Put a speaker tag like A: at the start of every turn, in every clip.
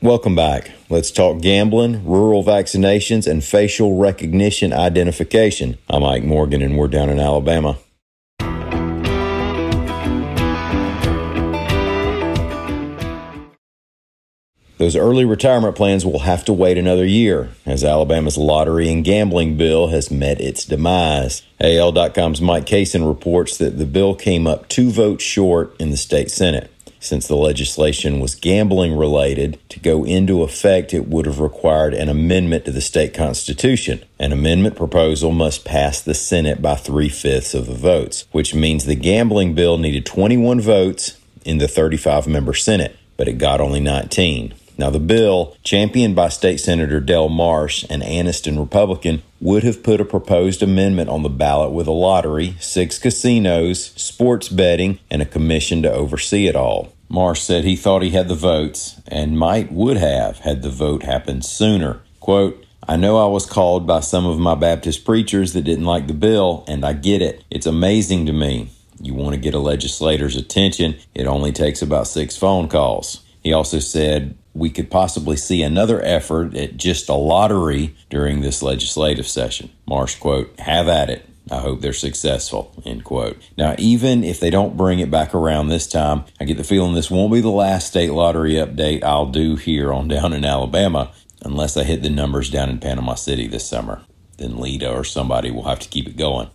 A: Welcome back. Let's talk gambling, rural vaccinations, and facial recognition identification. I'm Mike Morgan, and we're down in Alabama. Those early retirement plans will have to wait another year as Alabama's lottery and gambling bill has met its demise. AL.com's Mike Cason reports that the bill came up two votes short in the state Senate. Since the legislation was gambling related, to go into effect, it would have required an amendment to the state constitution. An amendment proposal must pass the Senate by three fifths of the votes, which means the gambling bill needed 21 votes in the 35 member Senate, but it got only 19. Now, the bill, championed by State Senator Del Marsh, an Anniston Republican, would have put a proposed amendment on the ballot with a lottery, six casinos, sports betting, and a commission to oversee it all. Marsh said he thought he had the votes and might would have had the vote happened sooner. Quote, I know I was called by some of my Baptist preachers that didn't like the bill, and I get it. It's amazing to me. You want to get a legislator's attention, it only takes about six phone calls. He also said, we could possibly see another effort at just a lottery during this legislative session. Marsh quote, have at it. I hope they're successful, end quote. Now, even if they don't bring it back around this time, I get the feeling this won't be the last state lottery update I'll do here on down in Alabama unless I hit the numbers down in Panama City this summer. Then Lita or somebody will have to keep it going.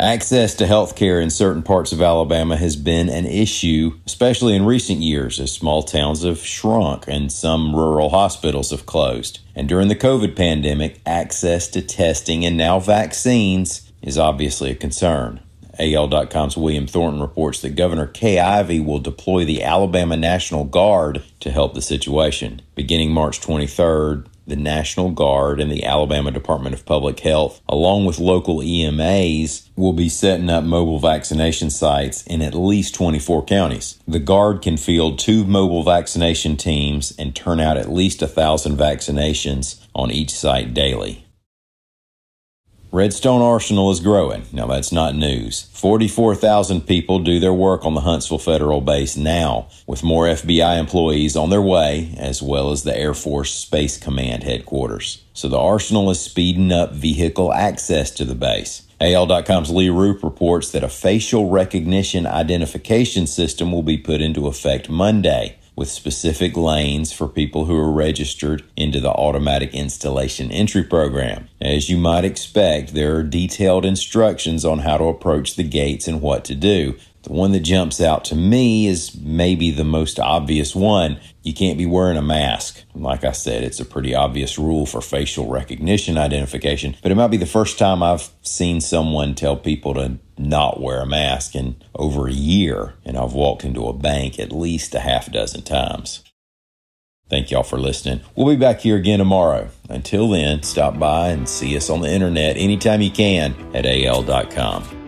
A: Access to health care in certain parts of Alabama has been an issue, especially in recent years, as small towns have shrunk and some rural hospitals have closed. And during the COVID pandemic, access to testing and now vaccines is obviously a concern. AL.com's William Thornton reports that Governor Kay Ivey will deploy the Alabama National Guard to help the situation. Beginning March 23rd, the National Guard and the Alabama Department of Public Health, along with local EMAs, will be setting up mobile vaccination sites in at least 24 counties. The Guard can field two mobile vaccination teams and turn out at least a thousand vaccinations on each site daily. Redstone Arsenal is growing. Now, that's not news. 44,000 people do their work on the Huntsville Federal Base now, with more FBI employees on their way, as well as the Air Force Space Command headquarters. So the Arsenal is speeding up vehicle access to the base. AL.com's Lee Roop reports that a facial recognition identification system will be put into effect Monday with specific lanes for people who are registered into the automatic installation entry program. As you might expect, there are detailed instructions on how to approach the gates and what to do. The one that jumps out to me is maybe the most obvious one. You can't be wearing a mask. Like I said, it's a pretty obvious rule for facial recognition identification, but it might be the first time I've seen someone tell people to not wear a mask in over a year, and I've walked into a bank at least a half dozen times. Thank y'all for listening. We'll be back here again tomorrow. Until then, stop by and see us on the internet anytime you can at al.com.